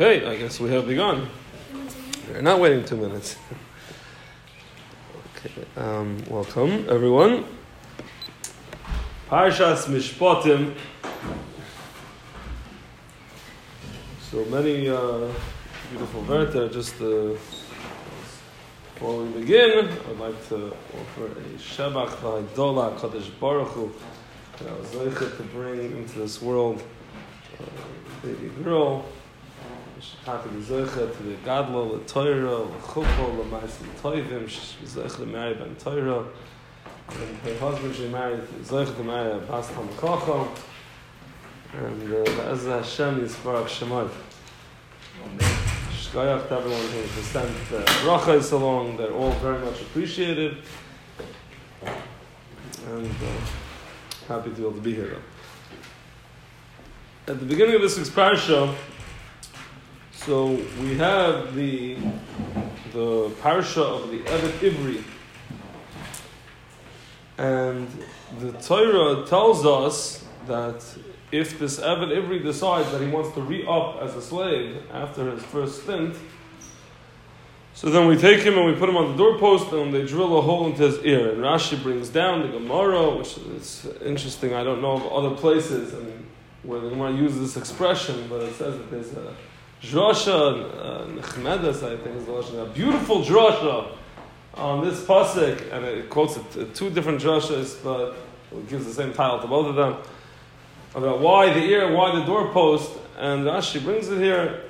Okay, I guess we have begun. We're not waiting two minutes. okay, um, welcome everyone. Parshas Mishpatim. So many uh, beautiful verta. Just uh, before we begin, I'd like to offer a Shebach V'Haidola Kadosh Baruch Hu that I was to bring into this world a baby girl. To zeichet to the Gadlo, the Torah, the Chuppah, the Ma'asim Toivim. She's zeichet to marry Ben Torah. And her husband she married, zeichet to marry a Bas Hamakacha. And uh, Be'ez Hashem Yisbarach Shemot. Shkoyach to everyone who sent uh, brachas along. They're all very much appreciated. And uh, happy to be able to be here. Though. At the beginning of this week's parsha, so we have the the parsha of the Evet Ivri, and the Torah tells us that if this Evet Ivri decides that he wants to re-up as a slave after his first stint, so then we take him and we put him on the doorpost and they drill a hole into his ear. And Rashi brings down the Gemara, which is interesting. I don't know of other places and where the Gemara uses this expression, but it says that there's a drasha, uh, I think is the Lashon, a beautiful drasha on this pasuk, and it quotes it uh, two different drashas, but it gives the same title to both of them about why the ear, why the doorpost, and Rashi brings it here.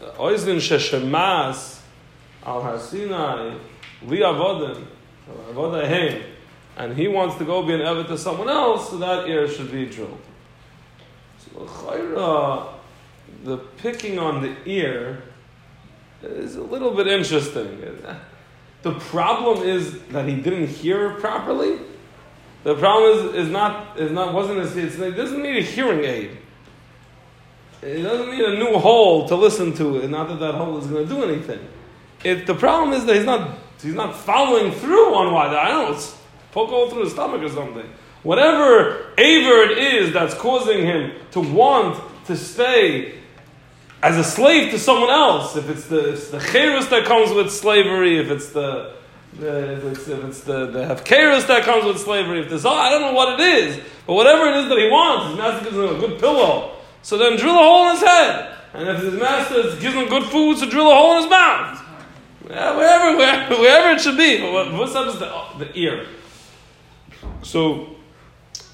Oizlin sheshemas al har Sinai li avodim and he wants to go be an evet to someone else, so that ear should be drilled. So chayra, the picking on the ear is a little bit interesting. The problem is that he didn't hear properly. The problem is, is not is not wasn't his, it's, it doesn't need a hearing aid. It doesn't need a new hole to listen to it. Not that that hole is going to do anything. It, the problem is that he's not he's not following through on why I don't know. It's poke hole through his stomach or something. Whatever aver it is that's causing him to want to stay as a slave to someone else. If it's the it's the that comes with slavery, if it's the the, if it's, if it's the, the hefkerus that comes with slavery, if there's, I don't know what it is, but whatever it is that he wants, his master gives him a good pillow. So then drill a hole in his head. And if his master gives him good food, so drill a hole in his mouth. Yeah, wherever, wherever, wherever it should be. But what, what's up is the, the ear. So,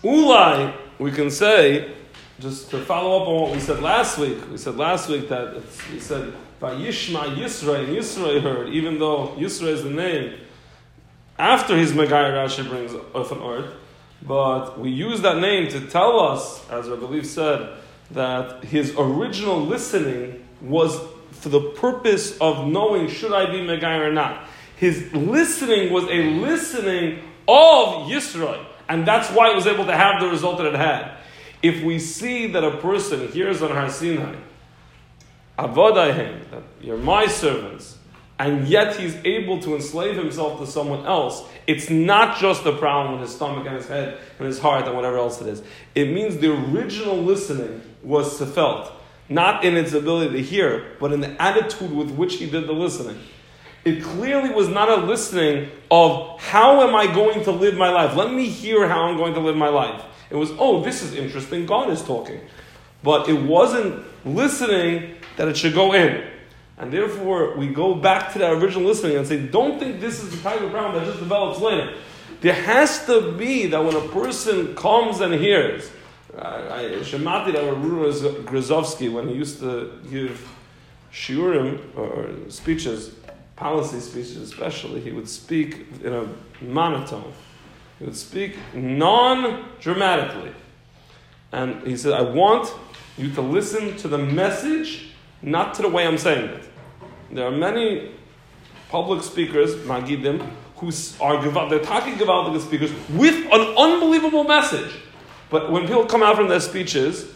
ulai, we can say, just to follow up on what we said last week, we said last week that we said, Vayishma Yisra, and Yisra heard, even though Yisra is the name, after his Megai Rashi brings of an earth, but we use that name to tell us, as I believe said, that his original listening was for the purpose of knowing should I be Megai or not. His listening was a listening of Yisra, and that's why it was able to have the result that it had. If we see that a person hears on Har Sinai, Avodahim, that you're my servants, and yet he's able to enslave himself to someone else, it's not just a problem with his stomach and his head and his heart and whatever else it is. It means the original listening was felt, not in its ability to hear, but in the attitude with which he did the listening. It clearly was not a listening of how am I going to live my life? Let me hear how I'm going to live my life. It was, oh, this is interesting. God is talking. But it wasn't listening that it should go in. And therefore, we go back to that original listening and say, don't think this is the type of problem that just develops later. There has to be that when a person comes and hears, I, I Shemati that Rabbi Grozovsky, when he used to give shiurim, or speeches, policy speeches especially, he would speak in a monotone. He would speak non-dramatically. And he said, I want you to listen to the message not to the way I'm saying it. There are many public speakers, Magidim, who are they're talking Gavaldic speakers with an unbelievable message. But when people come out from their speeches,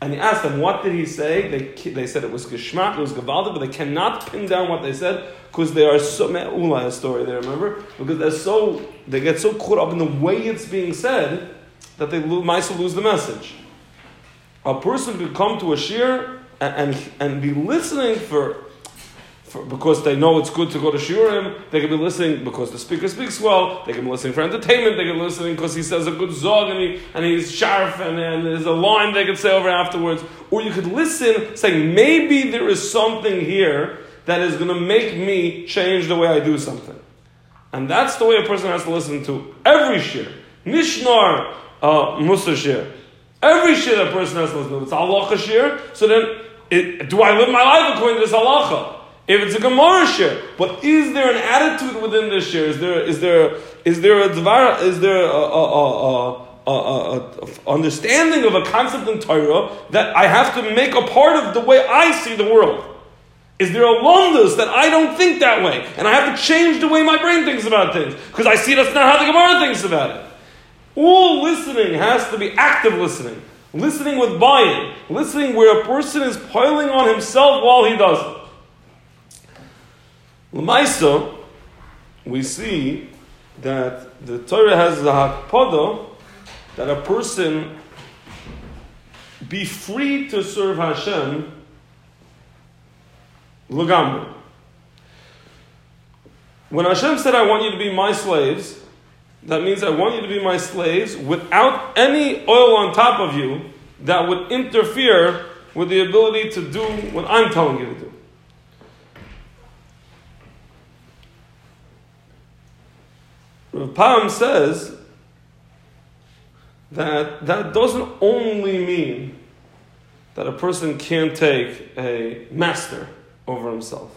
and he asked them, what did he say? They, they said it was Geshmak, it was Gavaldic, but they cannot pin down what they said because they are so, Ula, story there, remember? Because they're so, they get so caught up in the way it's being said that they might lose the message. A person could come to a shir and, and, and be listening for for, because they know it's good to go to shiurim. They can be listening because the speaker speaks well. They can be listening for entertainment. They can be listening because he says a good zog and, he, and he's sharp and, and there's a line they can say over afterwards. Or you could listen saying, maybe there is something here that is going to make me change the way I do something. And that's the way a person has to listen to every shir. Nishnar uh, Musa shir. Every shir a person has to listen to. It's Allah shir. So then, it, do I live my life according to this halacha? If it's a Gemara share, but is there an attitude within this share? Is there is there is there a dvar? Is there a, a, a, a, understanding of a concept in Torah that I have to make a part of the way I see the world? Is there a londus that I don't think that way, and I have to change the way my brain thinks about things because I see that's not how the Gemara thinks about it? All listening has to be active listening, listening with buy-in, listening where a person is piling on himself while he does it. Lamaisa, we see that the Torah has the hakpada that a person be free to serve Hashem Lagamri. When Hashem said, I want you to be my slaves, that means I want you to be my slaves without any oil on top of you that would interfere with the ability to do what I'm telling you to do. Pam says that that doesn't only mean that a person can't take a master over himself.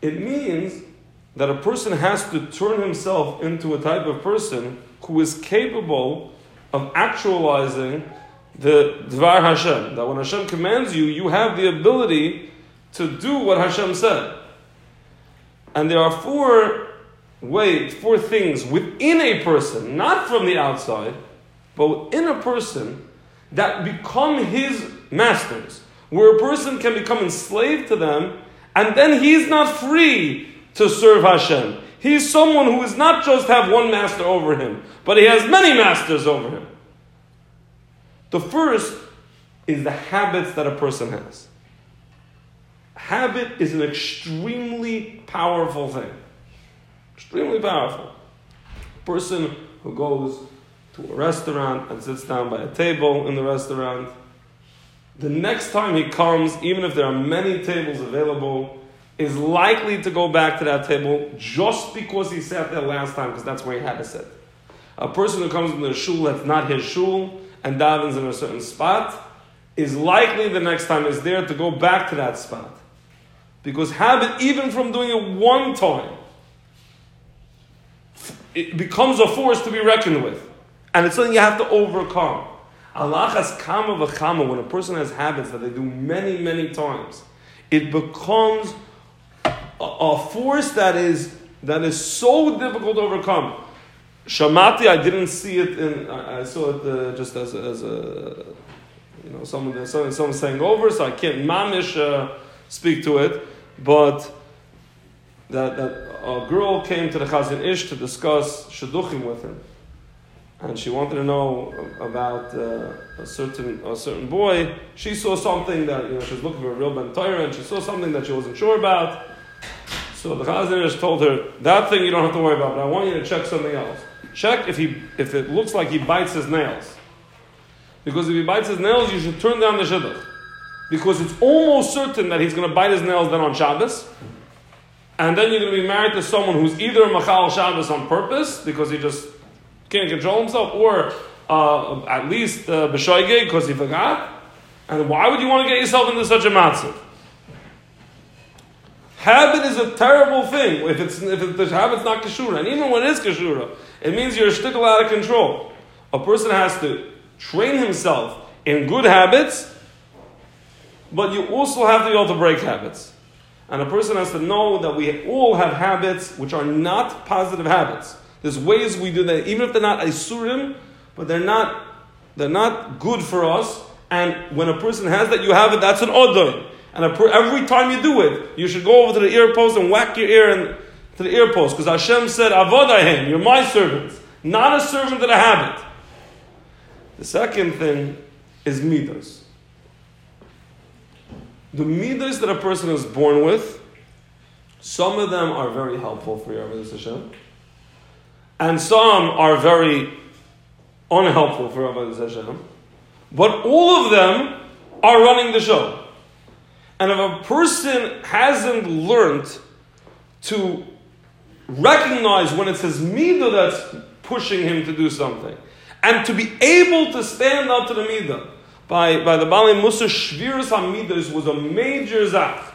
It means that a person has to turn himself into a type of person who is capable of actualizing the Dvar Hashem. That when Hashem commands you, you have the ability to do what Hashem said. And there are four way, for things within a person, not from the outside, but within a person that become his masters, where a person can become enslaved to them, and then he's not free to serve Hashem. He's someone who is not just have one master over him, but he has many masters over him. The first is the habits that a person has. Habit is an extremely powerful thing. Extremely powerful. A person who goes to a restaurant and sits down by a table in the restaurant, the next time he comes, even if there are many tables available, is likely to go back to that table just because he sat there last time, because that's where he had to sit. A person who comes into a shul that's not his shul and davens in a certain spot is likely the next time is there to go back to that spot. Because habit, even from doing it one time, it becomes a force to be reckoned with. And it's something you have to overcome. Allah has kama v'chama, when a person has habits that they do many, many times, it becomes a, a force that is, that is so difficult to overcome. Shamati, I didn't see it in, I, I saw it uh, just as as a, you know, someone, someone, someone saying over, so I can't mamish uh, speak to it, but that, that a girl came to the Chazon Ish to discuss Shidduchim with him. And she wanted to know about uh, a certain a certain boy. She saw something that, you know, she was looking for a real Ben and she saw something that she wasn't sure about. So the Chazon Ish told her, that thing you don't have to worry about, but I want you to check something else. Check if, he, if it looks like he bites his nails. Because if he bites his nails, you should turn down the Shidduch. Because it's almost certain that he's going to bite his nails then on Shabbos and then you're going to be married to someone who's either Machal Shabbos on purpose because he just can't control himself, or uh, at least uh, because he forgot. And why would you want to get yourself into such a matzah? Habit is a terrible thing if it's if it, the habit's not kashura, and even when it is kashura, it means you're a shtickle out of control. A person has to train himself in good habits, but you also have to be able to break habits. And a person has to know that we all have habits which are not positive habits. There's ways we do that, even if they're not isurim, but they're not, they're not good for us. And when a person has that, you have it, that's an odor. And per, every time you do it, you should go over to the ear post and whack your ear and, to the ear post. Because Hashem said, Avodahem, you're my servants, not a servant of a habit. The second thing is midas. The midas that a person is born with, some of them are very helpful for Yahweh Hashem, and some are very unhelpful for Yahweh Hashem, but all of them are running the show. And if a person hasn't learned to recognize when it's his midah that's pushing him to do something, and to be able to stand up to the midah, by, by the Bali Musa, Shviras HaMidas was a major zach.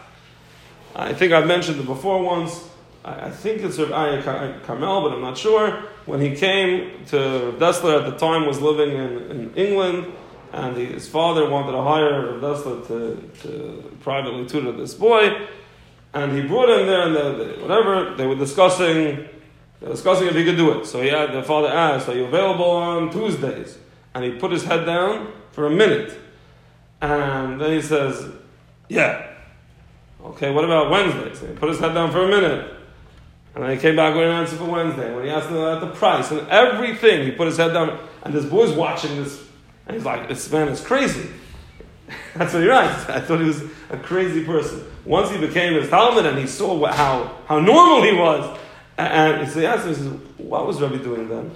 I think I've mentioned it before once. I, I think it's Rav Aryeh Carmell, but I'm not sure. When he came to Dessler at the time, was living in, in England, and he, his father wanted to hire Rav Dessler to, to privately tutor this boy. And he brought him there, and they, they, whatever, they were discussing, they were discussing if he could do it. So he had, the father asked, Are you available on Tuesdays? And he put his head down for a minute. And then he says, Yeah. Okay, what about Wednesday? So he put his head down for a minute. And then he came back with an answer for Wednesday. When he asked him about the price and everything, he put his head down. And this boy's watching this. And he's like, This man is crazy. That's what he writes. I thought he was a crazy person. Once he became his Talmud and he saw how, how normal he was, and he asked him, he says, What was Rabbi doing then?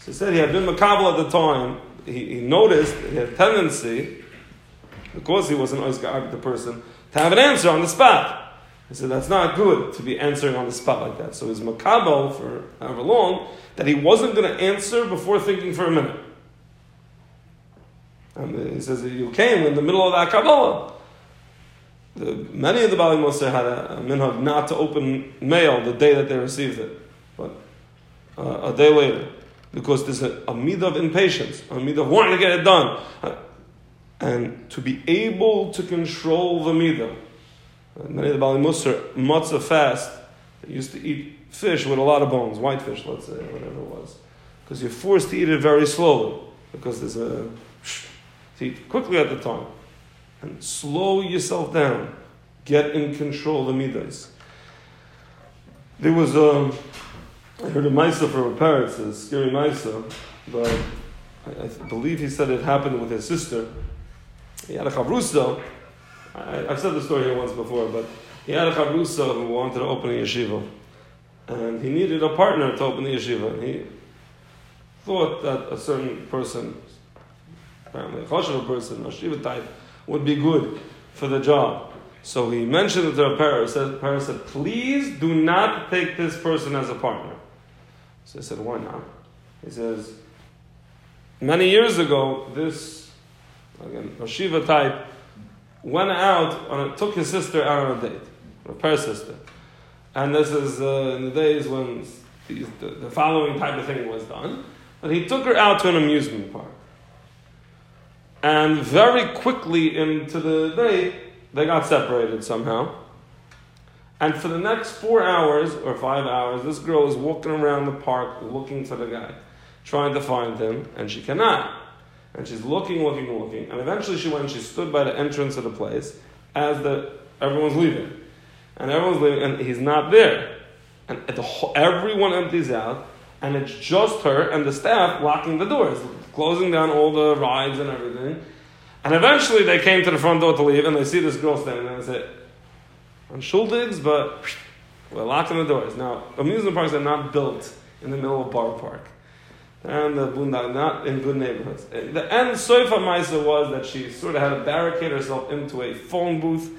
So he said he had been Makabal at the time, he, he noticed he had a tendency, because he was an Oiska the person, to have an answer on the spot. He said that's not good to be answering on the spot like that. So he's makabel for however long that he wasn't going to answer before thinking for a minute. And he says you came in the middle of that Kabbalah. The, many of the Bali Musa had a, a minhag not to open mail the day that they received it, but uh, a day later because there's a, a of impatience, a midah of wanting to get it done. And to be able to control the midah. Many of the Bali Musar, matzah fast, they used to eat fish with a lot of bones, white fish, let's say, whatever it was. Because you're forced to eat it very slowly, because there's a. to eat quickly at the time. And slow yourself down. Get in control of the midas. There was a. I heard a Maisa from a parrot, it's a scary Maisa, but I, I, believe he said it happened with his sister. He had a chavrusa. I, have said the story here once before, but he had a chavrusa who wanted to open a yeshiva. And he needed a partner to open the yeshiva. And he thought that a certain person, apparently a choshev person, a shiva type, would be good for the job. So he mentioned it to a parent. Said, parent said, please do not take this person as a partner. So I said, why not? He says, many years ago, this, again, a Shiva type, went out, on a, took his sister out on a date, a pair sister. And this is uh, in the days when the, the following type of thing was done. But he took her out to an amusement park. And very quickly into the day, they got separated somehow. And for the next four hours or five hours, this girl is walking around the park looking for the guy, trying to find him, and she cannot. And she's looking, looking, looking. And eventually she went, she stood by the entrance of the place as the, everyone's leaving. And everyone's leaving, and he's not there. And the, everyone empties out, and it's just her and the staff locking the doors, closing down all the rides and everything. And eventually they came to the front door to leave, and they see this girl standing there and say, on shuldigs, but we're locking the doors. Now, amusement parks are not built in the middle of bar park. And the Bundag, not in good neighborhoods. The end Soifa Maisa was that she sort of had to barricade herself into a phone booth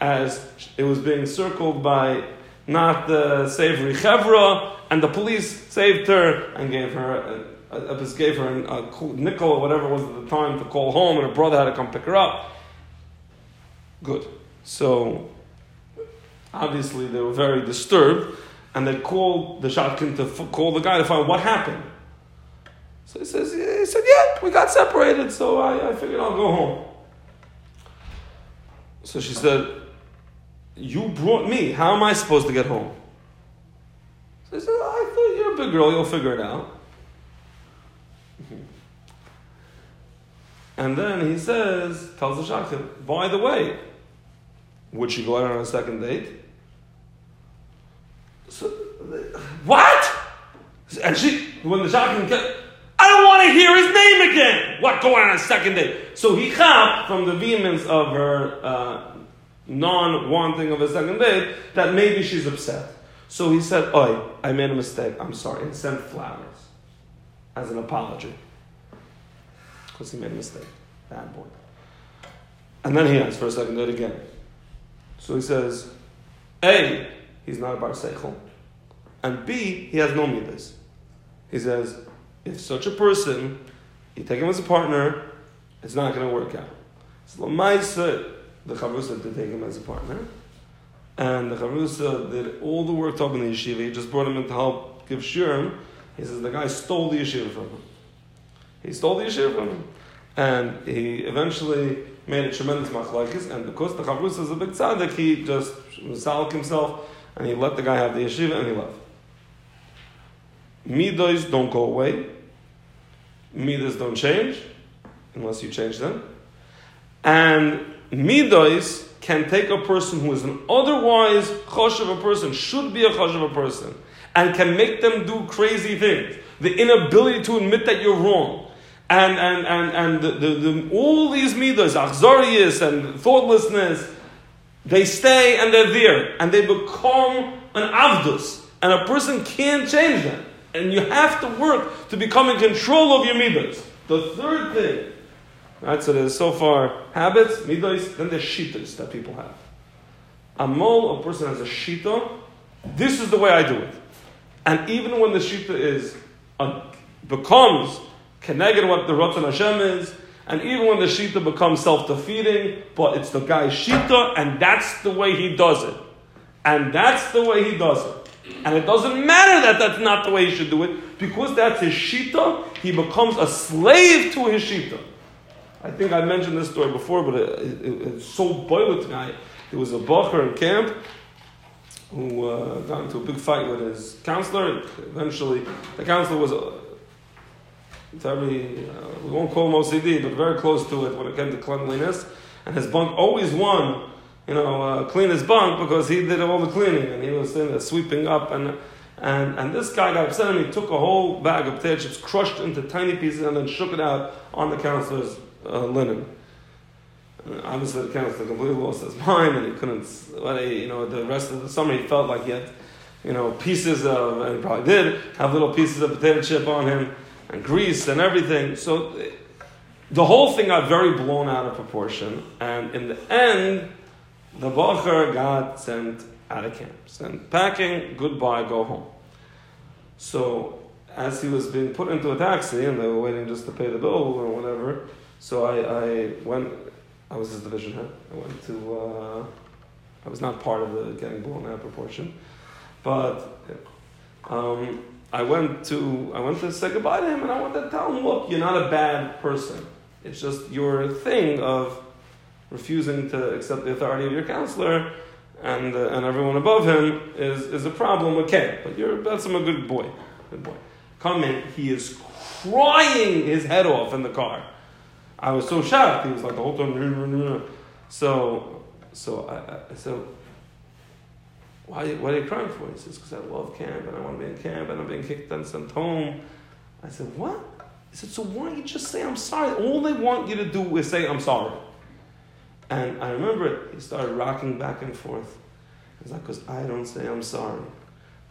as it was being circled by not the savory chevra, and the police saved her and gave her a, a, a gave her a, a nickel or whatever it was at the time to call home, and her brother had to come pick her up. Good. So Obviously, they were very disturbed, and they called the shotgun to f- call the guy to find what happened. So he says, he said, yeah, we got separated, so I, I figured I'll go home. So she said, you brought me. How am I supposed to get home? So he said, I thought you're a big girl, you'll figure it out. And then he says, tells the shotgun, by the way, would she go out on a second date? So, what? And she, when the kept, I don't want to hear his name again. What, going on a second date? So he caught from the vehemence of her uh, non-wanting of a second date, that maybe she's upset. So he said, Oi, I made a mistake, I'm sorry, and sent flowers as an apology. Because he made a mistake. Bad boy. And then he asks for a second date again. So he says, A, he's not a bar seichel. And B, he has no midas. He says, if such a person, you take him as a partner, it's not going to work out. So Lamaisa, the Chavrusa did take him as a partner. And the Chavrusa did all the work to open the yeshiva. He just brought him in to help give shirim. He says the guy stole the yeshiva from him. He stole the yeshiva from him. And he eventually made a tremendous machlokes. And because the Chavrusa is a big tzaddik, he just salk himself and he let the guy have the yeshiva and he left. Midos don't go away. Midas don't change unless you change them. And midos can take a person who is an otherwise choshev a person, should be a choshev a person, and can make them do crazy things. The inability to admit that you're wrong. And, and, and, and the, the, the, all these midos, achzorius and thoughtlessness, they stay and they're there. And they become an avdus. And a person can't change them. And you have to work to become in control of your midos. The third thing Right, so there's so far habits, midos, then there's shitas that people have. A mole, a person has a shita, this is the way I do it. And even when the shita is, uh, becomes connected what the Ratzon Hashem is, and even when the shita becomes self-defeating, but it's the guy's shita, and that's the way he does it. And that's the way he does it. And it doesn't matter that that's not the way he should do it, because that's his shita, he becomes a slave to his shita. I think I mentioned this story before, but it, it, it's so boiling tonight. There was a bacher in camp who uh, got into a big fight with his counselor. Eventually, the counselor was uh, very, uh, we won't call him OCD, but very close to it when it came to cleanliness. And his bunk always won, you know, uh, clean his bunk because he did all the cleaning and he was there sweeping up. And, and, and this guy got upset and he took a whole bag of potato chips, crushed into tiny pieces, and then shook it out on the counselor's uh, linen. Uh, obviously, the counselor completely lost his mind, and he couldn't. Well, he, you know, the rest of the summer, he felt like he had, you know, pieces of, and he probably did have little pieces of potato chip on him, and grease and everything. So, the whole thing got very blown out of proportion, and in the end, the bacher got sent out of camp, sent packing, goodbye, go home. So, as he was being put into a taxi, and they were waiting just to pay the bill or whatever so I, I went, I was his division head. I went to, uh, I was not part of the getting blown out proportion, but um, I went to, I went to say goodbye to him and I went to tell him, look, you're not a bad person. It's just your thing of refusing to accept the authority of your counselor and, uh, and everyone above him is, is a problem okay, But you're, that's a good boy. Good boy. Come in, he is crying his head off in the car. I was so shocked. He was like the whole time. So, so I, I said, why, what are you crying for? He says, because I love camp and I want to be in camp and I'm being kicked and sent home. I said, what? He said, so why don't you just say I'm sorry? All they want you to do is say I'm sorry. And I remember. He started rocking back and forth. He's like, because I don't say I'm sorry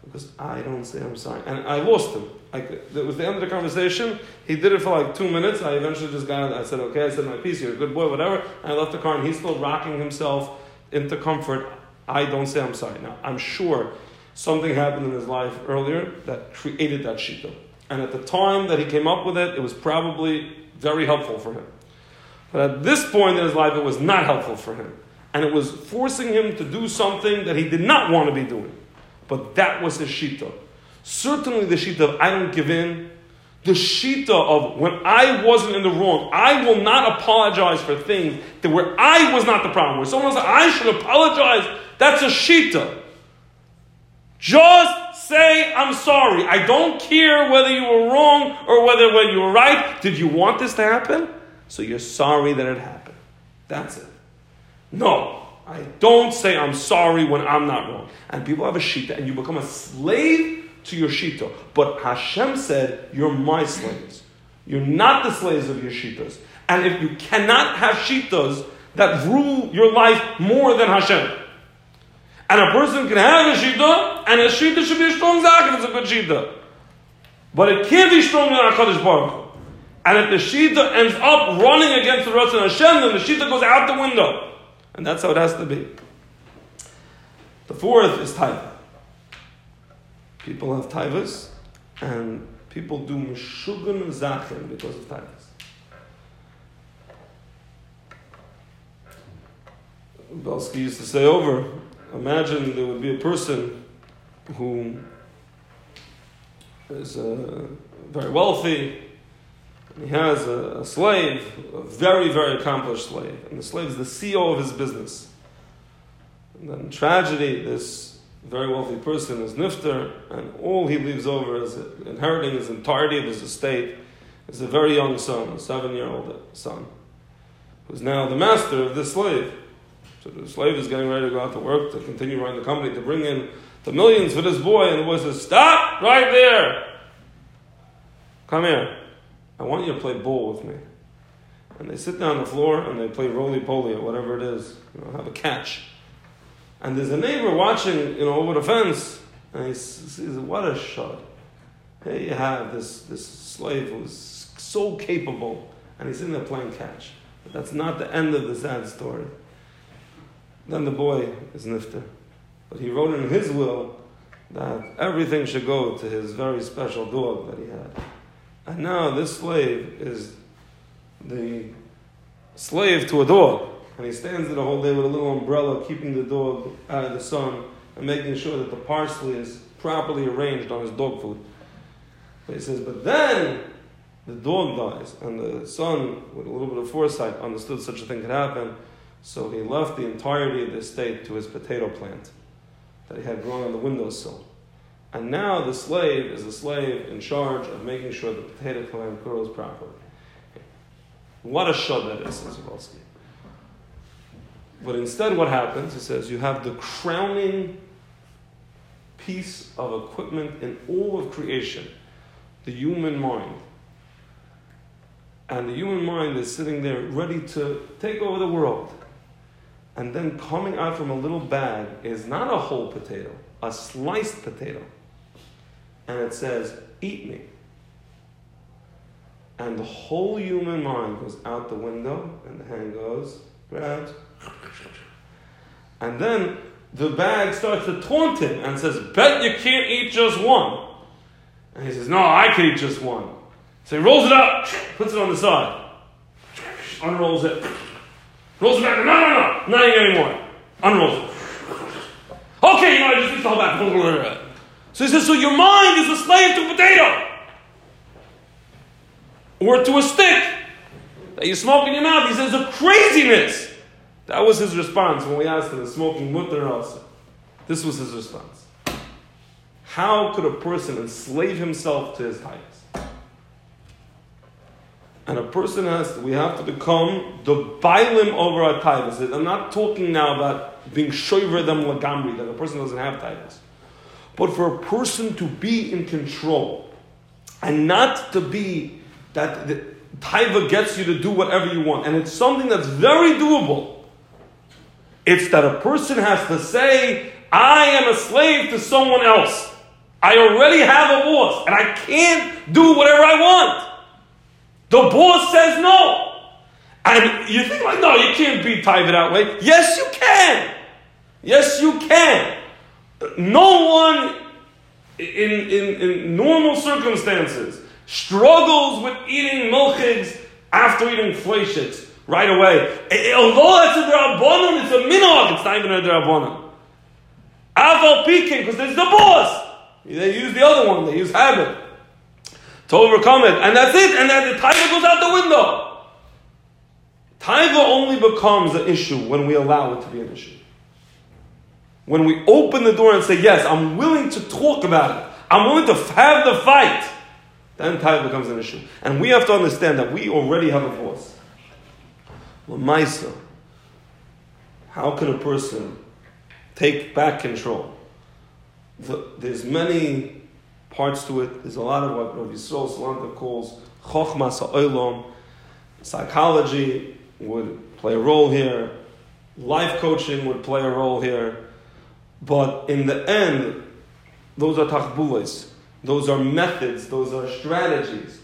because I don't say I'm sorry. And I lost him. Like, it was the end of the conversation. He did it for like two minutes. I eventually just got I said, okay, I said my piece, you're a good boy, whatever. And I left the car and he's still rocking himself into comfort. I don't say I'm sorry. Now, I'm sure something happened in his life earlier that created that shita. And at the time that he came up with it, it was probably very helpful for him. But at this point in his life, it was not helpful for him. And it was forcing him to do something that he did not want to be doing. But that was his shita. Certainly the shita of I don't give in. The shita of when I wasn't in the wrong, I will not apologize for things that where I was not the problem. Where someone said I should apologize, that's a shita. Just say I'm sorry. I don't care whether you were wrong or whether when you were right. Did you want this to happen? So you're sorry that it happened. That's it. No, I don't say I'm sorry when I'm not wrong. And people have a shita, and you become a slave to your shita. But Hashem said, You're my slaves. You're not the slaves of your shitas. And if you cannot have shitas that rule your life more than Hashem. And a person can have a shita, and a shita should be a strong zak it's a good shita. But it can't be stronger than HaKadosh Baruch. And if the shita ends up running against the Ratzon Hashem, then the shita goes out the window. And that's how it has to be. The fourth is taiva. People have taivas, and people do mishugan zachim because of taivas. Belsky used to say over, imagine there would be a person who is uh, very wealthy, he has a, a, slave, a very, very accomplished slave, and the slave is the CEO of his business. And then tragedy, this very wealthy person is nifter, and all he leaves over as inheriting his entirety of his estate is a very young son, a seven-year-old son, who's now the master of this slave. So the slave is getting ready to go out to work to continue running the company to bring in the millions for this boy, and the boy says, "Stop right there! Come here." I want you to play ball with me. And they sit down on the floor and they play roly poly or whatever it is, you know, have a catch. And there's a neighbor watching, you know, over the fence, and he says, What a shot. Here you have this, this slave who's so capable, and he's in there playing catch. But that's not the end of the sad story. Then the boy is nifter. But he wrote in his will that everything should go to his very special dog that he had. And now this slave is the slave to a dog. And he stands there the whole day with a little umbrella, keeping the dog out of the sun and making sure that the parsley is properly arranged on his dog food. But he says, but then the dog dies, and the son, with a little bit of foresight, understood such a thing could happen. So he left the entirety of the estate to his potato plant that he had grown on the windowsill. And now the slave is the slave in charge of making sure the potato plant grows properly. What a shot that is, says Zawalsky. But instead, what happens? He says you have the crowning piece of equipment in all of creation the human mind. And the human mind is sitting there ready to take over the world. And then coming out from a little bag is not a whole potato, a sliced potato and it says, Eat me. And the whole human mind goes out the window, and the hand goes, grabs, and then the bag starts to taunt him and says, Bet you can't eat just one. And he says, No, I can eat just one. So he rolls it up, puts it on the side, unrolls it, rolls it back, no, no, no, not eating anymore. Unrolls it. Okay, you know, I just eat the whole bag. So he says, so your mind is a slave to a potato. Or to a stick that you smoke in your mouth. He says, a craziness. That was his response when we asked him, smoking mutter also? This was his response. How could a person enslave himself to his heights? And a person has to, we have to become the bailim over our titles. I'm not talking now about being shoiver them lagamri, that a person doesn't have titles but for a person to be in control and not to be that the taiva gets you to do whatever you want. And it's something that's very doable. It's that a person has to say, I am a slave to someone else. I already have a boss and I can't do whatever I want. The boss says no. And you think like, no, you can't be taiva that way. Yes, you can. Yes, you can no one in, in, in normal circumstances struggles with eating milchigs after eating fleishigs right away. Although it's a drabonim, it's a minog, it's not even a drabonim. Aval peking, because there's the boss. They use the other one, they use habit to overcome it. And that's it, and then the taiva goes out the window. Taiva only becomes an issue when we allow it to be an issue. When we open the door and say, Yes, I'm willing to talk about it, I'm willing to have the fight, then time becomes an issue. And we have to understand that we already have a voice. Lamaisa, how can a person take back control? The, there's many parts to it. There's a lot of what Rav Yisrael Salanter calls chokhmas ha'olam. Psychology would play a role here. Life coaching would play a role here. But in the end, those are tachbulas. Those are methods. Those are strategies.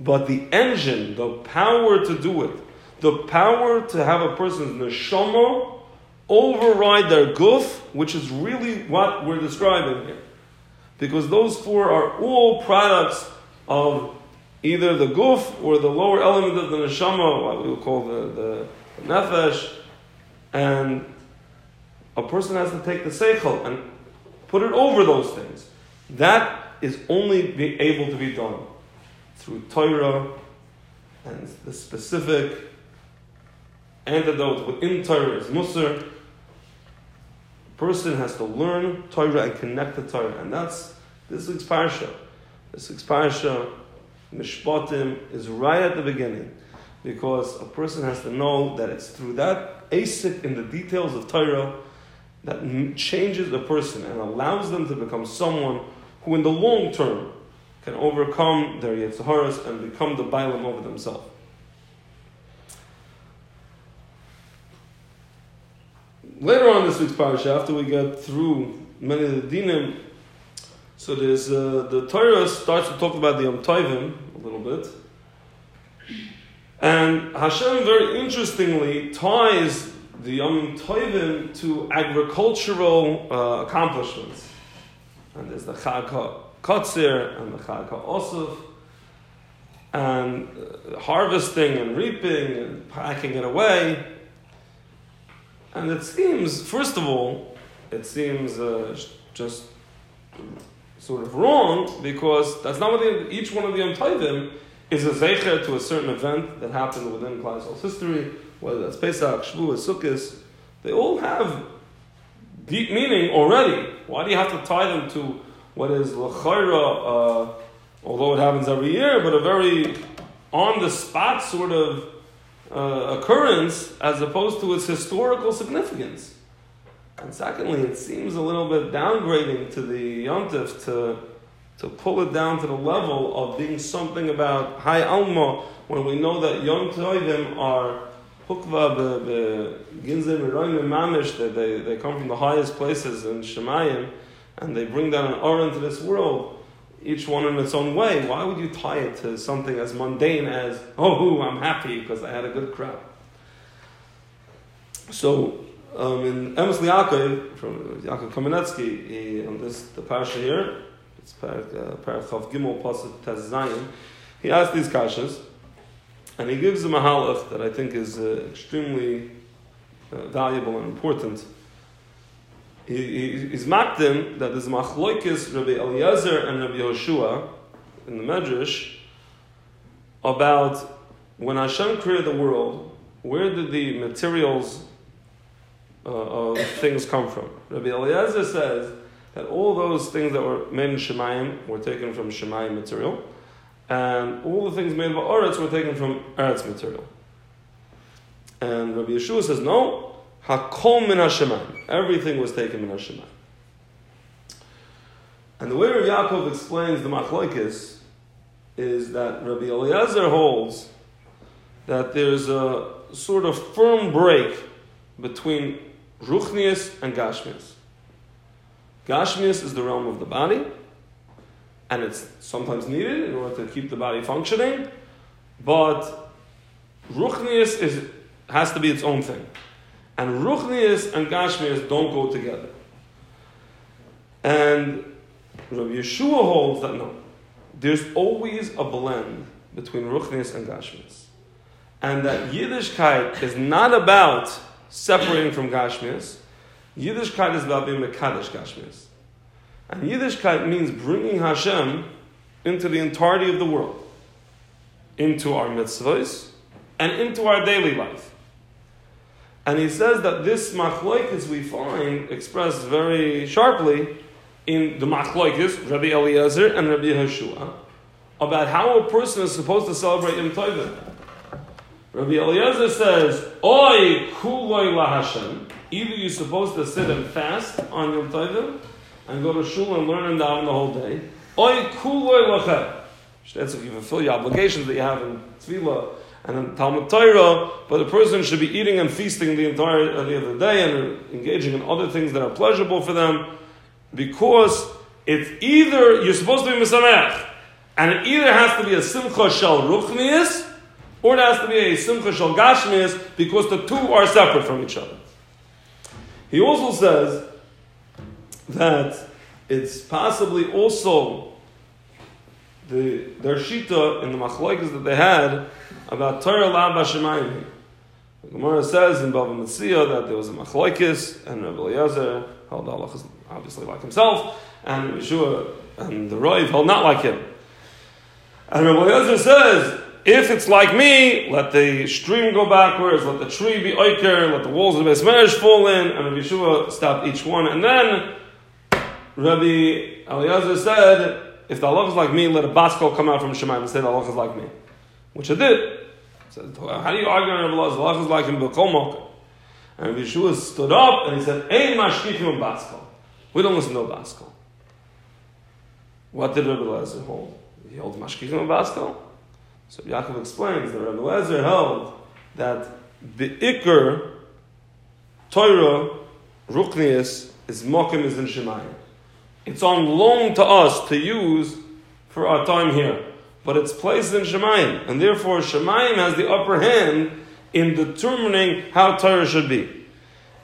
But the engine, the power to do it, the power to have a person's neshama override their guf, which is really what we're describing here. Because those four are all products of either the guf or the lower element of the neshama, what we would call the, the, the nefesh, and a person has to take the seichel and put it over those things. That is only be able to be done through Torah and the specific antidote within Torah is Musar. Person has to learn Torah and connect to Torah, and that's this week's parsha. This week's parsha, Mishpatim, is right at the beginning, because a person has to know that it's through that asik in the details of Torah that changes the person and allows them to become someone who, in the long term, can overcome their Yetzaharas and become the Bailam over themselves. Later on this week's parasha, after we get through many of the dinim, so there's uh, the Torah starts to talk about the Yom a little bit, and Hashem very interestingly ties the Yom Tovim to agricultural uh, accomplishments, and there's the Chag Kotzir and the Chag Osuf, and uh, harvesting and reaping and packing it away. And it seems, first of all, it seems uh, just sort of wrong because that's not what each one of the Yom Tovim is a zecher to a certain event that happened within Klaisol's history, whether that's Pesach, Shavuot, Sukkot. They all have deep meaning already. Why do you have to tie them to what is l'chayra, uh, although it happens every year, but a very on the spot sort of uh, occurrence as opposed to its historical significance. And secondly, it seems a little bit downgrading to the yontif to, to pull it down to the level of being something about high alma when we know that Yom Tovim are hukva they, they come from the highest places in Shemayim and they bring down an aura into this world, each one in its own way, why would you tie it to something as mundane as, oh, I'm happy because I had a good crop? So, um, in Emes L'Yaakov, from Yaakov Kamenetsky, he, on this, the parasha here, it's Parach uh, Gimel Pasuk Tez Zayin, he asked these kashas, and he gives a halach that I think is uh, extremely uh, valuable and important he, he, he's makdim that there's machloikis Rabbi Eliezer and Rabbi Yoshua in the Medrash about when Hashem created the world, where did the materials uh, of things come from? Rabbi Eliezer says that all those things that were made in Shemayim were taken from Shemayim material, and all the things made by Eretz were taken from Eretz material. And Rabbi Yeshua says, no, Hakol min Hashemayim. Everything was taken min Hashemayim. And the way Rabbi Yaakov explains the machlokes is that Rabbi Eliezer holds that there's a sort of firm break between Ruchnius and Gashmius. Gashmius is the realm of the body, and it's sometimes needed in order to keep the body functioning, but Ruchnius is, has to be its own thing. And Ruchnius and Gashmius don't go together. And Rabbi Yeshua holds that no, there's always a blend between Ruchnius and Gashmius. And that Yiddishkeit is not about separating from Gashmius. Yiddishkeit is about being Mekadesh Gashmius. And Yiddishkeit means bringing Hashem into the entirety of the world, into our mitzvahs, and into our daily life. And he says that this machloikis we find expressed very sharply in the machloikis, Rabbi Eliezer and Rabbi Yeshua, about how a person is supposed to celebrate Yom Tovim. Rabbi Eliezer says, Oi kuloi la Hashem. Either you're supposed to sit and fast on Yom Tovim and go to shul and learn and daven the whole day. Oi kuloi lachem. That's if you fulfill your obligations that you have in tefillah and in Talmud Torah, but a person should be eating and feasting the entire uh, the other day and engaging in other things that are pleasurable for them, because it's either you're supposed to be misamech, and it either has to be a simcha shel ruchnius, or it has to be a simcha shel gashmius, because the two are separate from each other. He also says that it's possibly also the their shita in the machlokes that they had about Torah la b'shemayim. The Gemara says in Bava Metzia that there was a machlokes and Rabbi Eliezer held Allah obviously like himself, and Yehoshua and the Rav held not like him. And Rabbi Eliezer says, if it's like me, let the stream go backwards, let the tree be oiker, let the walls of the Beis fall in, and Rabbi Yehoshua stopped each one. And then Rabbi Eliezer said, if the Allah is like me, let a baskol come out from Shemaim and say the Allah is like me. Which I did. Said, how do you argue on Allah? The Allah is like him, B'kol And Yehoshua stood up and he said, Ein mashkichim baskol. We don't listen to a baskol. What did Rabbi Eliezer hold? He held mashkichim baskol. So Yaakov explains that Rabbi Eliezer held that the Iker Torah Ruknius is Mokim is in Shemayim. It's on loan to us to use for our time here. But it's placed in Shemayim. And therefore, Shemayim has the upper hand in determining how Torah should be.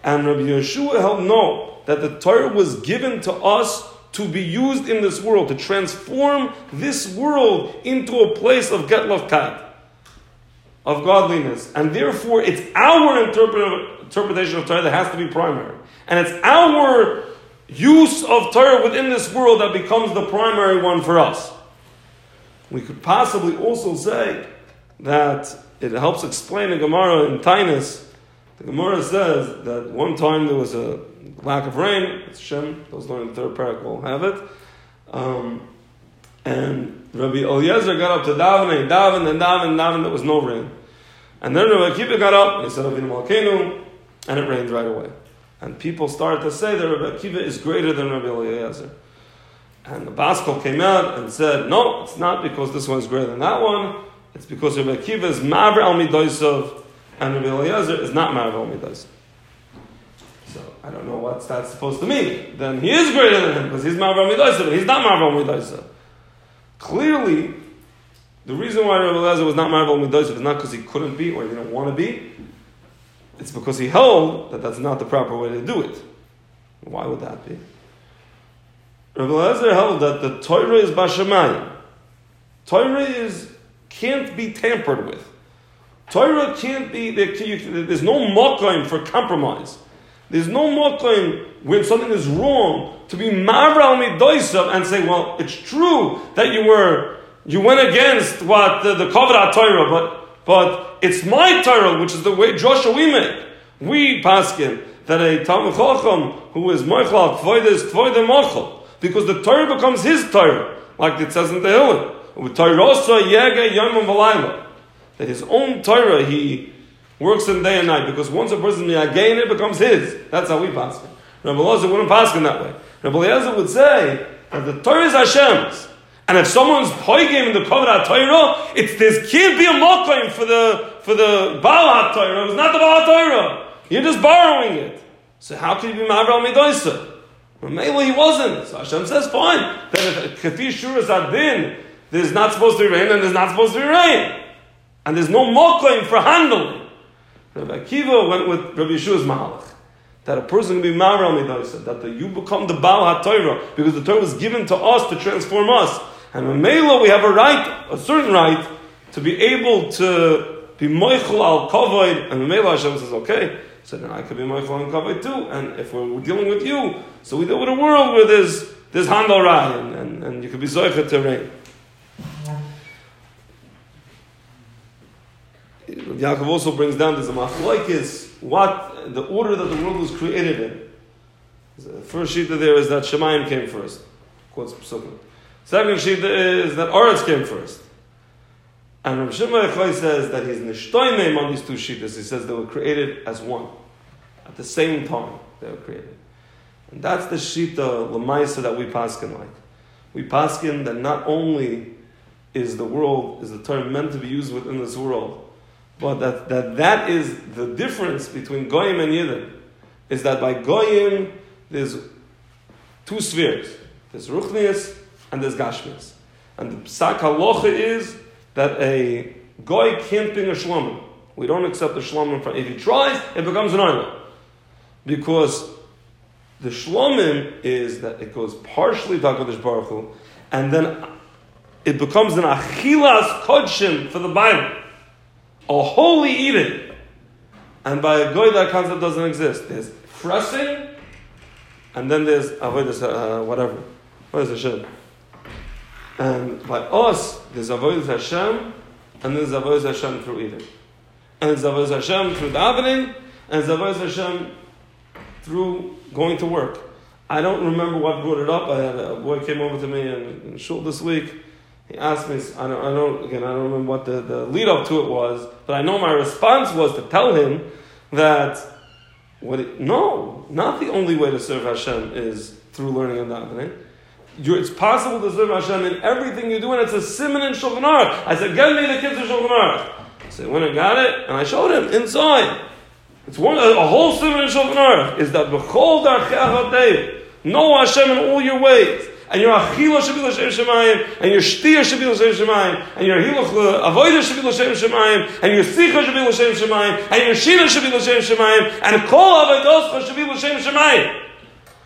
And Rabbi Yehoshua held no, that the Torah was given to us to be used in this world, to transform this world into a place of Getlav of godliness. And therefore, it's our interpretation of Torah that has to be primary. And it's our use of Torah within this world that becomes the primary one for us. We could possibly also say that it helps explain the Gemara in Tainus. The Gemara says that one time there was a lack of rain. It's Shem. Those learning the third parak will have it. Um, and Rabbi Eliezer got up to daven and daven and daven and daven. There was no rain. And then Rabbi Akiva got up and he said, Avinu Malkeinu, and it rained right away. And people started to say that Rabbi Akiva is greater than Rabbi Eliezer. And the Baskol came out and said, no, it's not because this one is greater than that one. It's because Rabbi Akiva is Mavr al Midoisov and Rabbi Eliezer is not Mavr al Midoisov. So I don't know what's that supposed to mean. Then he is greater than him because he's Mavr al Midoisov, but he's not Mavr al Midoisov. Clearly, the reason why Rabbi Eliezer was not Mavr al Midoisov is not because he couldn't be or he didn't want to be. It's because he held that that's not the proper way to do it. Why would that be? Rabbi Eliezer held that the Torah is Bashamayim. Torah is, can't be tampered with. Torah can't be, there, there's no mokaim for compromise. There's no mokaim when something is wrong to be mavral midoisav and say, well, it's true that you were, you went against what the, the Torah, but but it's my Torah, which is the way Joshua we make. We paskin that a Talmud Chacham who is Moichal Tvoid is Tvoid Mochel. Because the Torah becomes his Torah, like it says in the Hillen. That his own Torah he works in day and night. Because once a person is again it becomes his. That's how we pass it. Rabbi Eliezer wouldn't pass in that way. Rabbi Eliezer would say that the Torah is Hashem's. And if someone's poigim in the Kovet Torah, it's there can't be a mokim for the for the Baal Torah. It's not the Baal Torah. You're just borrowing it. So how can you be Mavral Midoisa? Well, maybe he wasn't. So Hashem says, fine. Then if Katish Shuras Adin, there's not supposed to be rain and there's not supposed to be rain. And there's no mokim for handling. Rabbi Akiva went with Rabbi Yehoshua's Mahalach. That a person can be Mavral Midoisa. That the, you become the Baal HaTorah. Because the Torah was given to us to transform us. And in Mela, we have a right, a certain right, to be able to be moichel al kavod. And Mela Hashem says, okay, so then I could be moichel al kavod too. And if we're dealing with you, so we deal with a world where there's there's handal rai, and, and, and you could be zoichet to rain. Yaakov also brings down a machlokes what the order that the world was created in. The first sheet there is that Shemayim came first. Quotes Pesukah. Second Shita is that Oretz came first. And Rav Shimon says that he's nishtoimim on these two Shitas. He says they were created as one. At the same time, they were created. And that's the Shita, uh, Lamaisa, that we paskin like. We paskin that not only is the world, is the term meant to be used within this world, but that, that that is the difference between Goyim and Yidden, is that by Goyim, there's two spheres. There's Ruchnias and there's Gashmis. And the Psak Halacha is that a Goy can't bring a Shlomim. We don't accept the Shlomim if he tries, it becomes an island. Because the Shlomim is that it goes partially to HaKadosh Baruch Hu, and then it becomes an Achilas Kodshim for the Bible. A holy eating. And by a Goy, that concept doesn't exist. There's pressing, and then there's Avodah, uh, whatever. What is Hashem? Um, and by us, there's Avodah Hashem, and there's Avodah Hashem through eating. And there's Avodah Hashem through davening, and there's Avodah Hashem through going to work. I don't remember what brought it up. I had a boy came over to me in, in shul this week. He asked me, I don't, I don't, again, I don't remember what the, the lead up to it was, but I know my response was to tell him that what it, no, not the only way to serve Hashem is through learning and davening. You're, it's possible to serve Hashem in everything you do, and it's a simon in Shulchan Aruch. I said, get me the kids of Shulchan Aruch. So he went and got it, and I showed him inside. It's one a, whole simon in Shulchan Aruch is that b'chol darchei know Hashem in all your ways. And your achila should be l'shem shemayim, and your shtia should be l'shem shemayim, and your hiluch uh, avodah should be l'shem shemayim, and your sicha should be l'shem shemayim, and your shina should be l'shem shemayim, and kol avodah should be l'shem shemayim.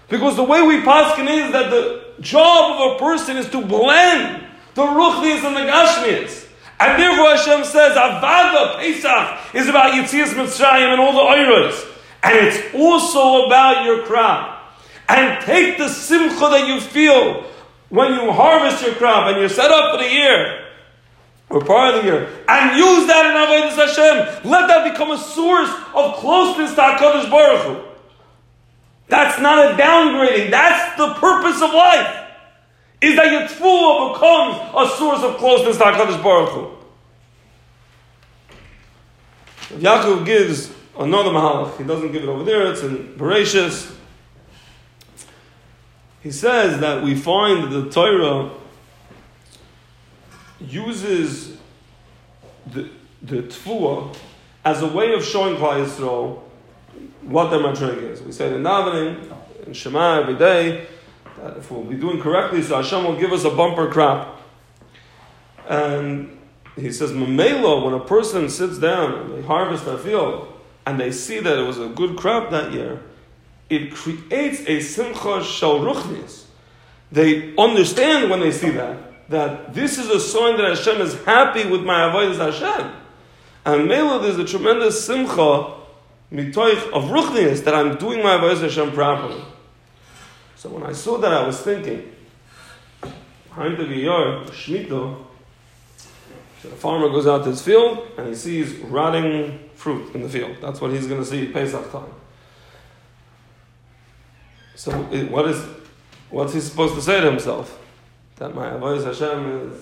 Because the way we paskin is that the job of a person is to blend the ruchnias and the gashmias. And therefore Hashem says, Avada Pesach is about Yitzias Mitzrayim and all the oiros. And it's also about your crop. And take the simcha that you feel when you harvest your crop and you're set up for the year, or part of the year, and use that in Avodah Hashem. Let that become a source of closeness to HaKadosh Baruch Hu. That's not a downgrading. That's the purpose of life. Is that your tefillah becomes a source of closeness to HaKadosh Baruch Hu. Yaakov gives another mahalach. He doesn't give it over there. It's in Bereshis. He says that we find that the Torah uses the, the tefillah as a way of showing Klal Yisrael what their madrig is. We say in davening, in Shema every day, that if we'll be doing correctly, so Hashem will give us a bumper crop. And he says, Mamela, when a person sits down and they harvest their field, and they see that it was a good crop that year, it creates a simcha shel ruchnis. They understand when they see that, that this is a sign that Hashem is happy with my avodas Hashem. And Mela, there's a tremendous simcha mitoich of ruchnis that I'm doing my avodas Hashem properly. So when I saw that, I was thinking, behind the Giyar, Shemitah, so the farmer goes out to his field and he sees rotting fruit in the field. That's what he's going to see Pesach time. So what is, what's he supposed to say to himself? That my avodas Hashem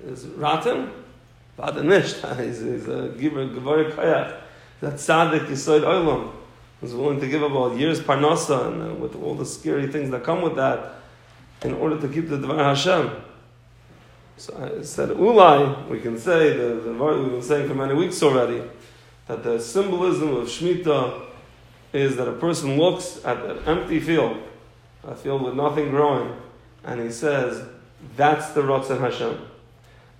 is, is rotten? Nicht. He's, he's a giver, gavoy koyach. That tzaddik yisoid olam. Who's willing to give up all years parnasa and uh, with all the scary things that come with that in order to keep the Dvar Hashem. So I said, Ulai, we can say, the, the we've been saying for many weeks already, that the symbolism of Shemitah is that a person looks at an empty field, a field with nothing growing, and he says, that's the Ratzon Hashem.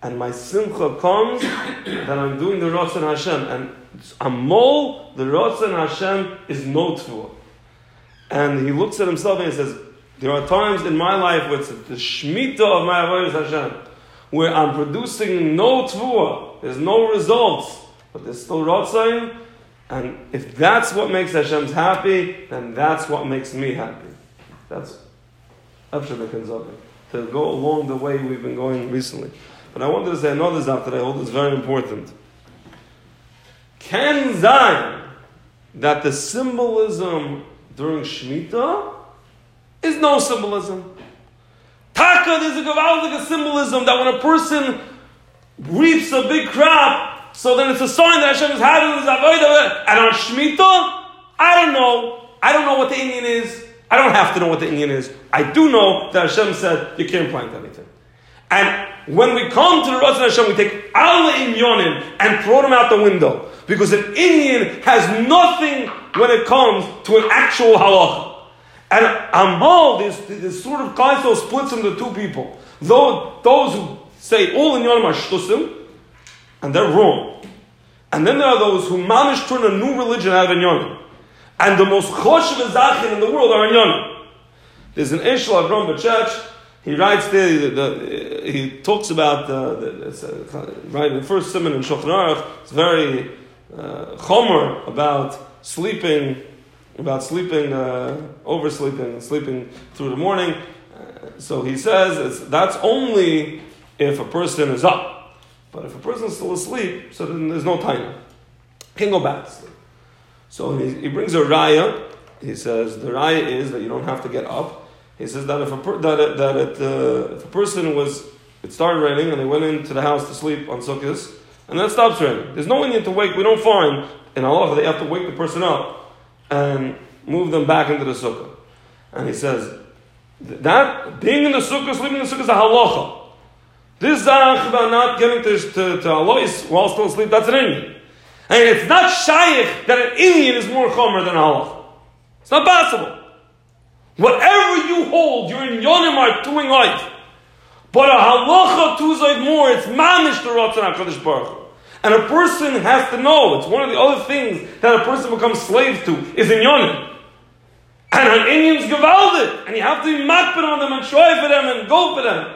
And my simcha comes that I'm doing the Ratzon Hashem. And Amol, the Ratzon Hashem, is no tefillah. And he looks at himself and he says, there are times in my life where it's the Shemitah of my Avodah Hashem, where I'm producing no tefillah, there's no results, but there's still Ratzon, and if that's what makes Hashem happy, then that's what makes me happy. That's to go along the way we've been going recently. But I wanted to say another zaf that I hold is very important. Can Zion that the symbolism during Shemitah is no symbolism. Taka, there's a gewaldige symbolism that when a person reaps a big crop, so then it's a sign that Hashem is having his avodah. And on Shemitah, I don't know. I don't know what the Indian is. I don't have to know what the Indian is. I do know that Hashem said you can't plant anything. And when we come to the Ratzon Hashem, we take Allah in Yonim and throw them out the window. Because an Indian has nothing when it comes to an actual halacha. And Amal, this, this sort of Kaisel splits into two people. Though, those who say all in Yonim are shtusim, and they're wrong. And then there are those who manage to turn a new religion out of Yonim. And the most choshev zachin in the world are in Yonim. There's an Ishla of Avram B'Chach, he writes there, the, the, he talks about, uh, the, uh, right, the first sermon in Shulchan Aruch, it's very uh, chomer about sleeping, about sleeping, uh, oversleeping, sleeping through the morning. Uh, so he says that's only if a person is up. But if a person is still asleep, so then there's no time. Can go back to sleep. So he, he brings a raya. He says the raya is that you don't have to get up. He says that if a per, that that it, uh, if a person was it started raining and they went into the house to sleep on Sukkot and then it stops raining. There's no need to wake. We don't find in Allah they have to wake the person up and move them back into the sukkah. And he says that being in the sukkah, sleeping in the sukkah is a halacha. This zach about not getting to, to, to Allah while still asleep, that's an Indian. And it's not shaykh that an Indian is more chomer than Allah. It's not possible. Whatever you hold, you're in yonim are doing life. But a halacha tuzayt more, it's mamish the ratzon HaKadosh Baruch. And a person has to know, it's one of the other things that a person becomes slave to, is in yonim. And an Indian's gewaldet, and you have to be makbid on them and try for them and go for them.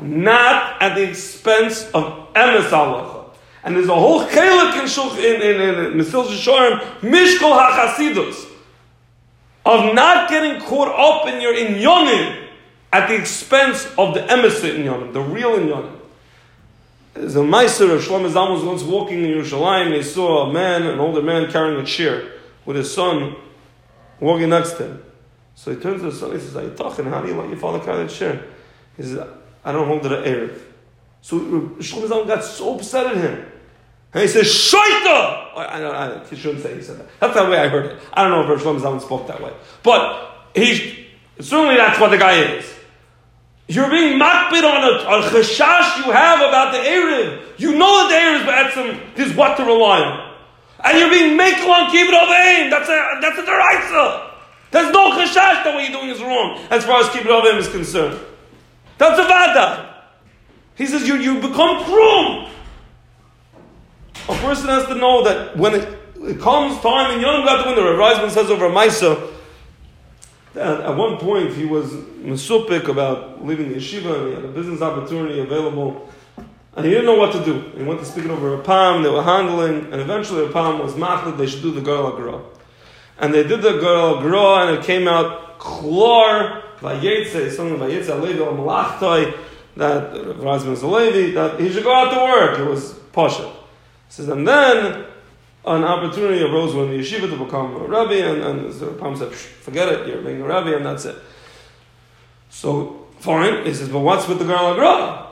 Not at the expense of emes halacha. And there's a whole chelik in, in, in, in, Mesil Mishkol HaChasidus of not getting caught up in your inyonim at the expense of the emissary inyonim, the real inyonim. There's a Meiser of Shlomo Zalman was once walking in Yerushalayim. He saw a man, an older man, carrying a chair with his son walking next to him. So he turns to his son. He says, "Are you talking? How do you let your father carry that chair?" He says, "I don't hold it at erev." So Shlomo Zalman got so upset at him. And he says, Shaita! I, I, I, he shouldn't say he said that. That's the way I heard it. I don't know if Rosh Shlomo spoke that way. But he, certainly that's what the guy is. You're being makbid on a, a chashash you have about the Erev. You know that the Erev some is what to rely on. And you're being makel on kibbut of aim. That's a, that's a deraisa. There's no chashash that what you're doing is wrong as far as kibbut of aim is concerned. That's a vada. He says you, you become krum. A person has to know that when it, it comes time and Yom the window, Rav Reisman says over Maisa, that at one point he was mesupik about leaving the yeshiva and he had a business opportunity available and he didn't know what to do. He went to speak it over a palm, they were handling, and eventually a palm was machlid, they should do the girl agro. And they did the girl agro and it came out chlor, vayetze, something vayetze, alevi al malachtoi, that Rav Reisman is a Levi, that he should go out to work. It was poshet says, and then an opportunity arose when the yeshiva to become a rabbi, and, and the Ram said, forget it, you're being a rabbi, and that's it. So, fine. He says, but what's with the girl agra?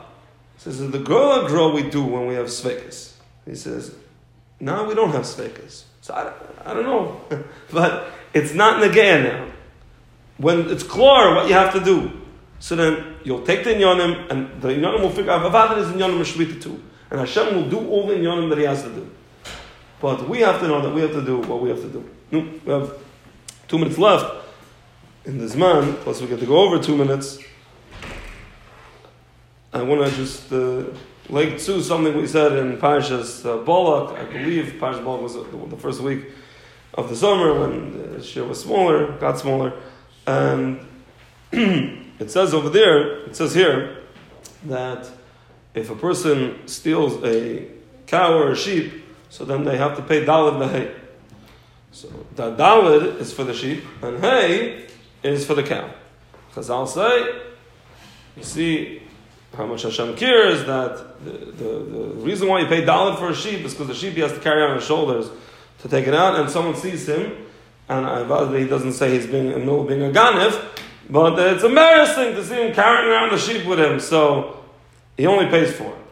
He says, the girl agra we do when we have svekas. He says, now we don't have svekas. So I, I don't know. but it's not negaya now. When it's clear what you have to do, so then you'll take the inyanim, and the inyanim will figure out, Vavad is inyanim mashvita too. And Hashem will do all the inyanim that He has to do. But we have to know that we have to do what we have to do. We have two minutes left in this man, plus we get to go over two minutes. I want to just uh, link to something we said in Parshas uh, Balak. I believe Parshas Balak was the, the, first week of the summer when the share was smaller, got smaller. And it says over there, it says here, that if a person steals a cow or a sheep, so then they have to pay dalid mehay. So the dalid is for the sheep, and hay is for the cow. I'll say, you see how much Hashem cares that the, the, the reason why you pay dalid for a sheep is because the sheep he has to carry on his shoulders to take it out, and someone sees him, and obviously he doesn't say he's being a being a ganif, but it's embarrassing to see him carrying around the sheep with him. So he only pays for it.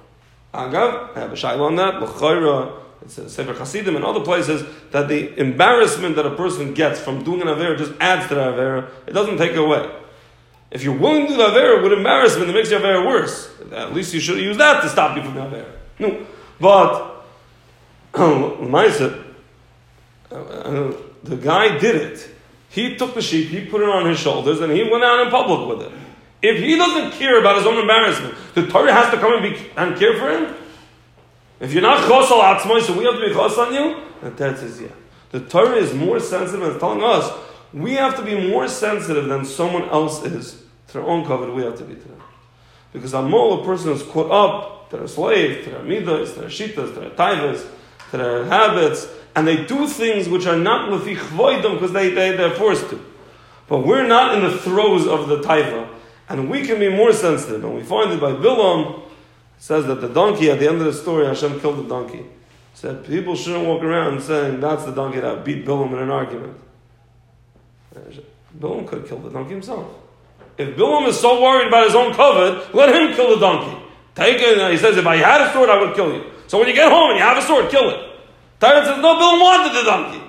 Agav, I have a shayla on that. L'chayra, it's a Sefer Hasidim and other places that the embarrassment that a person gets from doing an avera just adds to the avera. It doesn't take away. If you're willing to do the Avera with embarrassment, it makes your Avera worse. At least you should use that to stop you from the Avera. No. But, the guy did it. He took the sheep, he put it on his shoulders, and he went out in public with it. If he doesn't care about his own embarrassment, the Torah has to come and, be, and care for him? If you're not chos al so we have to be chos on you? And that says, yeah. The Torah is more sensitive and telling us we have to be more sensitive than someone else is to their own covenant. We have to be to them. Because Amol, a person is caught up to their slave, to their midas, to their shitas, to their taivas, to their habits, and they do things which are not lefi chvoidom because they, they, they're forced to. But we're not in the throes of the taiva, and we can be more sensitive. And we find it by Bilam, says that the donkey, at the end of the story, Hashem killed the donkey. Said people shouldn't walk around saying that's the donkey that beat Bilam in an argument. Bilam could killed the donkey himself. If Bilam is so worried about his own covet, let him kill the donkey. Take it, he says, if I had a sword, I would kill you. So when you get home and you have a sword, kill it. Tyron says, no, Bilam wanted the donkey.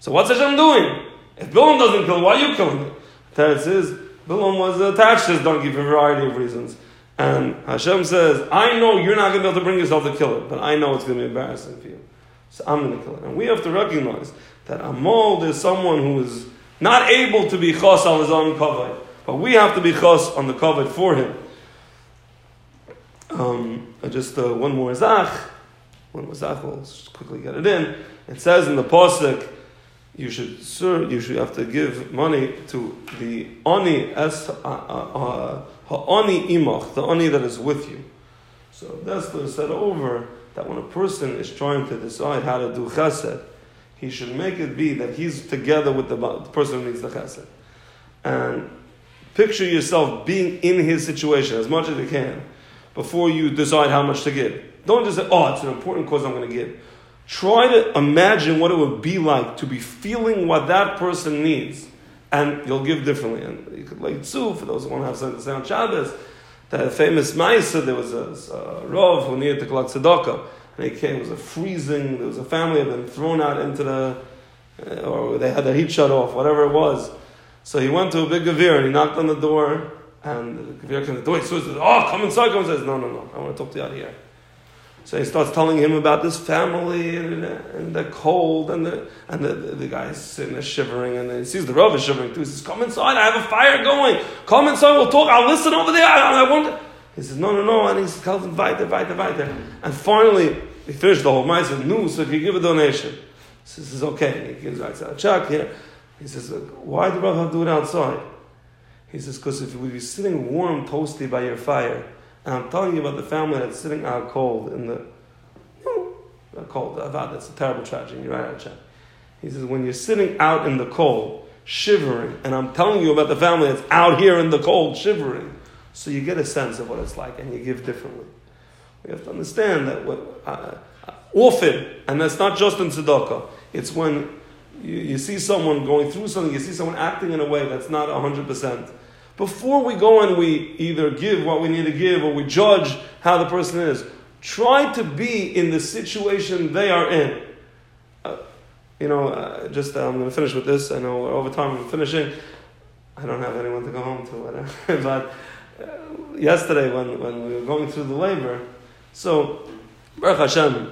So what's Hashem doing? If Bilam doesn't kill, why are you killing it? Tyron says, Bilam was attached to this donkey for a variety of reasons. And Hashem says, I know you're not going to be able to bring yourself to kill it, but I know it's going to be embarrassing for you. So I'm going to kill it. And we have to recognize that Amol is someone who is not able to be chos on his own kavod, but we have to be chos on the kavod for him. Um, just uh, one more zach, one more zach. We'll just quickly get it in. It says in the pasuk, you should sir, you should have to give money to the oni as uh, uh, ha'oni imach, the oni that is with you. So that's said over that when a person is trying to decide how to do chesed, he should make it be that he's together with the, the person who needs the chesed. And picture yourself being in his situation as much as you can before you decide how much to give. Don't just say, oh, it's an important cause I'm going to give. Try to imagine what it would be like to be feeling what that person needs, and you'll give differently. And you could lay tzu for those who want to have something to say on Shabbos. The famous Maisa, there was a, a Rav who needed to collect tzedakah and he came. It was a freezing. There was a family had been thrown out into the, uh, or they had their heat shut off, whatever it was. So he went to a big gavir and he knocked on the door, and the gavir came to the door. He says, "Oh, come inside." Come says, "No, no, no. I want to talk to you out here." So he starts telling him about this family and, and the cold and the and the, the, the guy's sitting there shivering and he sees the Rav shivering too. He says, "Come inside. I have a fire going. Come inside. We'll talk. I'll listen over there. I, I want." He says, no, no, no. And he tells him, weiter, weiter, weiter. And finally, he finished the whole and knew, so if you give a donation. He says, okay. He gives a check here. He says, why do Rav have to do it outside? He says, because if you would be sitting warm, toasty by your fire, and I'm telling you about the family that's sitting out cold in the, you cold, that's a terrible tragedy. You write out check. He says, when you're sitting out in the cold, shivering, and I'm telling you about the family that's out here in the cold, shivering, so you get a sense of what it's like and you give differently. We have to understand that what, uh, often, and that's not just in tzedakah, it's when you, you, see someone going through something, you see someone acting in a way that's not 100%. Before we go and we either give what we need to give or we judge how the person is, try to be in the situation they are in. Uh, you know, uh, just uh, I'm going to finish with this. I know over time I'm finishing. I don't have anyone to go home to, but yesterday when, when we were going through the labor, so Baruch Hashem,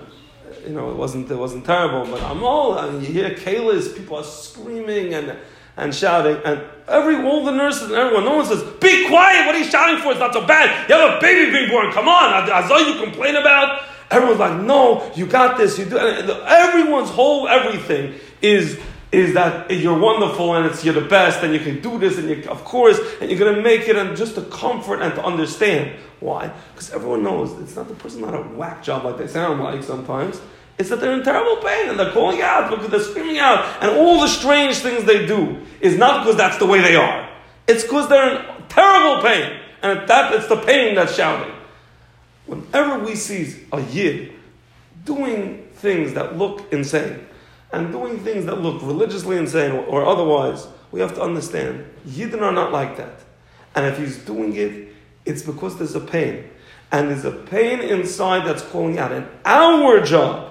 you know, it wasn't it wasn't terrible, but I'm all I mean, you hear kaylas, people are screaming and and shouting, and every all the nurses and everyone, no one says, "Be quiet! What are you shouting for? It's not so bad. You have a baby being born. Come on, I saw you complain about." Everyone's like, "No, you got this. You do." Everyone's whole everything is is that you're wonderful and it's you're the best and you can do this and you of course and you're to make it and just to comfort and to understand why because everyone knows it's not the person not a whack job like they sound like sometimes it's that they're in terrible pain and they're calling out because they're screaming out and all the strange things they do is not because that's the way they are it's because they're in terrible pain and that it's the pain that's shouting whenever we see a yid doing things that look insane and doing things that look religiously insane or, or otherwise, we have to understand Yidden are not like that. And if he's doing it, it's because there's a pain. And there's a pain inside that's calling out. And our job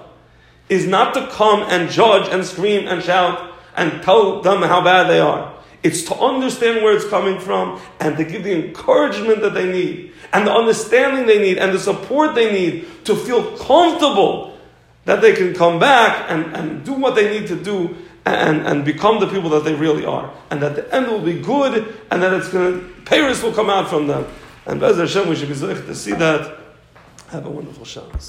is not to come and judge and scream and shout and tell them how bad they are. It's to understand where it's coming from and to give the encouragement that they need and the understanding they need and the support they need to feel comfortable that they can come back and, and do what they need to do and, and become the people that they really are. And that the end will be good and that it's going to, Paris will come out from them. And Bez Hashem, we should be to see that. Have a wonderful Shabbos.